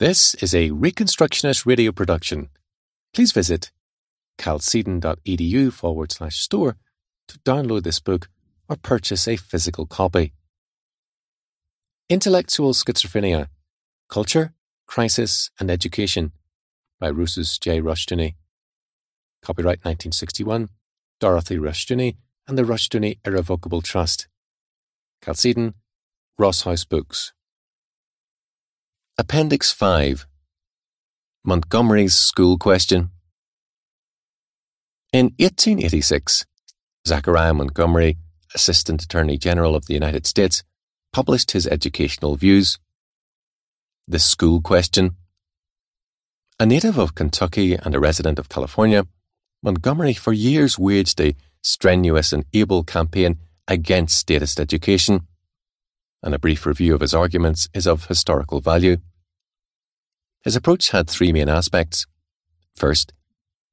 This is a Reconstructionist radio production. Please visit chalcedon.edu forward slash store to download this book or purchase a physical copy. Intellectual Schizophrenia Culture, Crisis, and Education by Rousas J. Rushdoony. Copyright 1961, Dorothy Rushdoony and the Rushdoony Irrevocable Trust. Chalcedon, Ross House Books. Appendix 5 Montgomery's School Question. In 1886, Zachariah Montgomery, Assistant Attorney General of the United States, published his educational views. The School Question. A native of Kentucky and a resident of California, Montgomery for years waged a strenuous and able campaign against statist education and a brief review of his arguments is of historical value. His approach had three main aspects. First,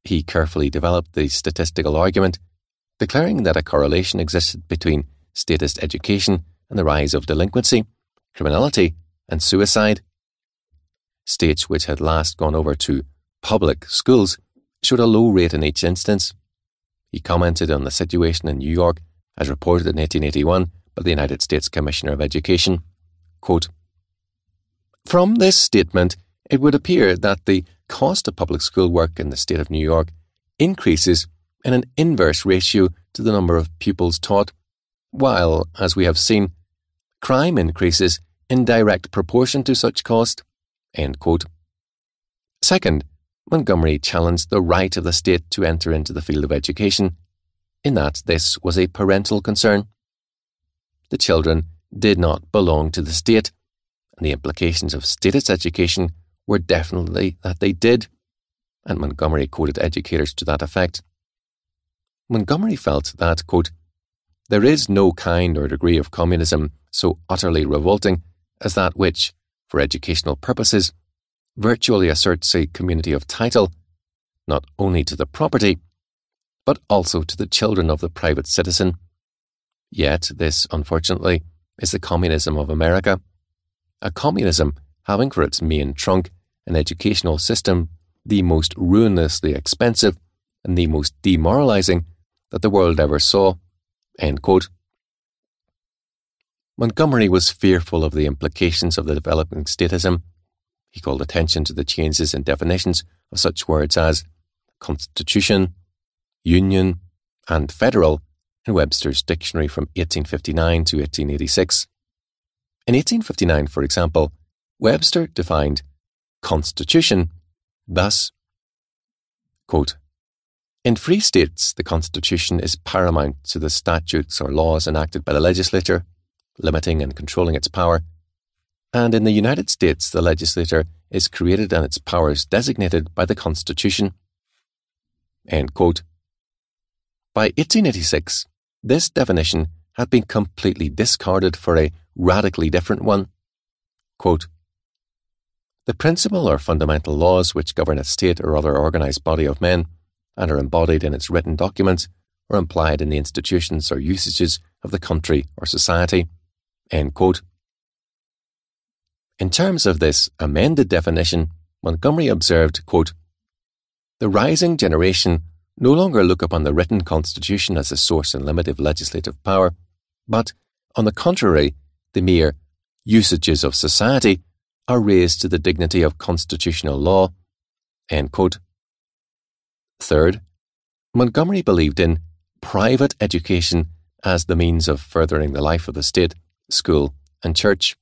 he carefully developed the statistical argument, declaring that a correlation existed between statist education and the rise of delinquency, criminality, and suicide. States which had last gone over to public schools showed a low rate in each instance. He commented on the situation in New York as reported in 1881 by the United States Commissioner of Education. Quote, From this statement, it would appear that the cost of public school work in the state of New York increases in an inverse ratio to the number of pupils taught, while, as we have seen, crime increases in direct proportion to such cost. Second, Montgomery challenged the right of the state to enter into the field of education, in that this was a parental concern the children did not belong to the state, and the implications of statist education were definitely that they did, and Montgomery quoted educators to that effect. Montgomery felt that, quote, there is no kind or degree of communism so utterly revolting as that which, for educational purposes, virtually asserts a community of title, not only to the property, but also to the children of the private citizen Yet, this, unfortunately, is the communism of America. A communism having for its main trunk an educational system the most ruinously expensive and the most demoralizing that the world ever saw. Montgomery was fearful of the implications of the developing statism. He called attention to the changes in definitions of such words as constitution, union, and federal in Webster's dictionary from 1859 to 1886. In 1859, for example, Webster defined constitution thus quote, In free states, the Constitution is paramount to the statutes or laws enacted by the legislature, limiting and controlling its power. And in the United States, the legislature is created and its powers designated by the Constitution. End quote. By 1886, this definition had been completely discarded for a radically different one. Quote, the principal or fundamental laws which govern a state or other organized body of men and are embodied in its written documents or implied in the institutions or usages of the country or society. In terms of this amended definition, Montgomery observed, quote, The rising generation no longer look upon the written constitution as a source and limit of legislative power, but, on the contrary, the mere usages of society are raised to the dignity of constitutional law. Third, Montgomery believed in private education as the means of furthering the life of the state, school, and church.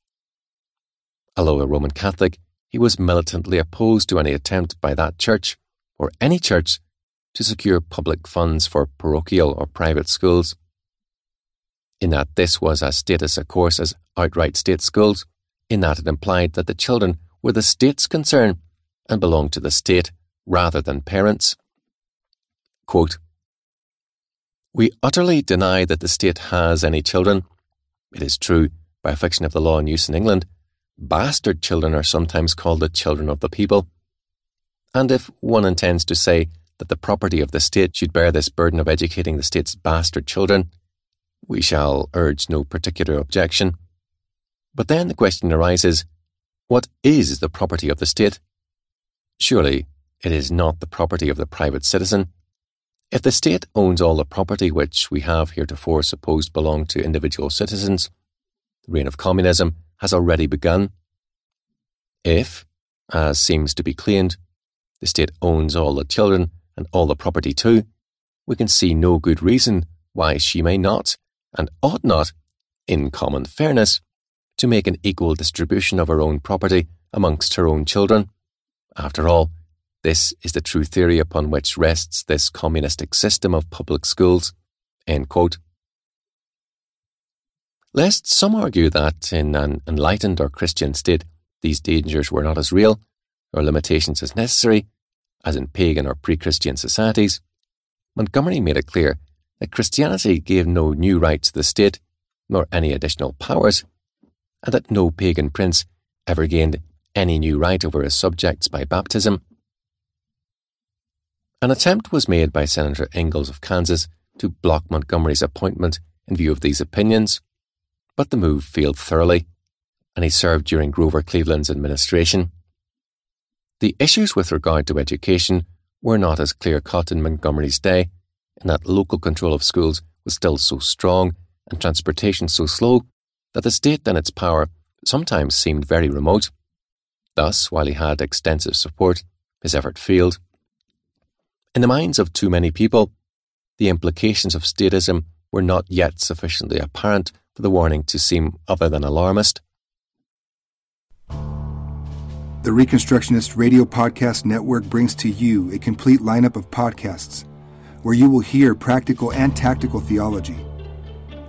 Although a Roman Catholic, he was militantly opposed to any attempt by that church, or any church, to secure public funds for parochial or private schools. In that this was as statist a course as outright state schools, in that it implied that the children were the state's concern and belonged to the state rather than parents. Quote, we utterly deny that the state has any children. It is true, by a fiction of the law in use in England, bastard children are sometimes called the children of the people. And if one intends to say that the property of the state should bear this burden of educating the state's bastard children, we shall urge no particular objection. But then the question arises What is the property of the state? Surely it is not the property of the private citizen. If the state owns all the property which we have heretofore supposed belonged to individual citizens, the reign of communism has already begun. If, as seems to be claimed, the state owns all the children and all the property too, we can see no good reason why she may not, and ought not, in common fairness, to make an equal distribution of her own property amongst her own children. After all, this is the true theory upon which rests this communistic system of public schools. Lest some argue that in an enlightened or Christian state these dangers were not as real, or limitations as necessary, as in pagan or pre Christian societies, Montgomery made it clear that Christianity gave no new rights to the state, nor any additional powers, and that no pagan prince ever gained any new right over his subjects by baptism. An attempt was made by Senator Ingalls of Kansas to block Montgomery's appointment in view of these opinions, but the move failed thoroughly, and he served during Grover Cleveland's administration. The issues with regard to education were not as clear cut in Montgomery's day, in that local control of schools was still so strong and transportation so slow that the state and its power sometimes seemed very remote. Thus, while he had extensive support, his effort failed. In the minds of too many people, the implications of statism were not yet sufficiently apparent for the warning to seem other than alarmist. The Reconstructionist Radio Podcast Network brings to you a complete lineup of podcasts where you will hear practical and tactical theology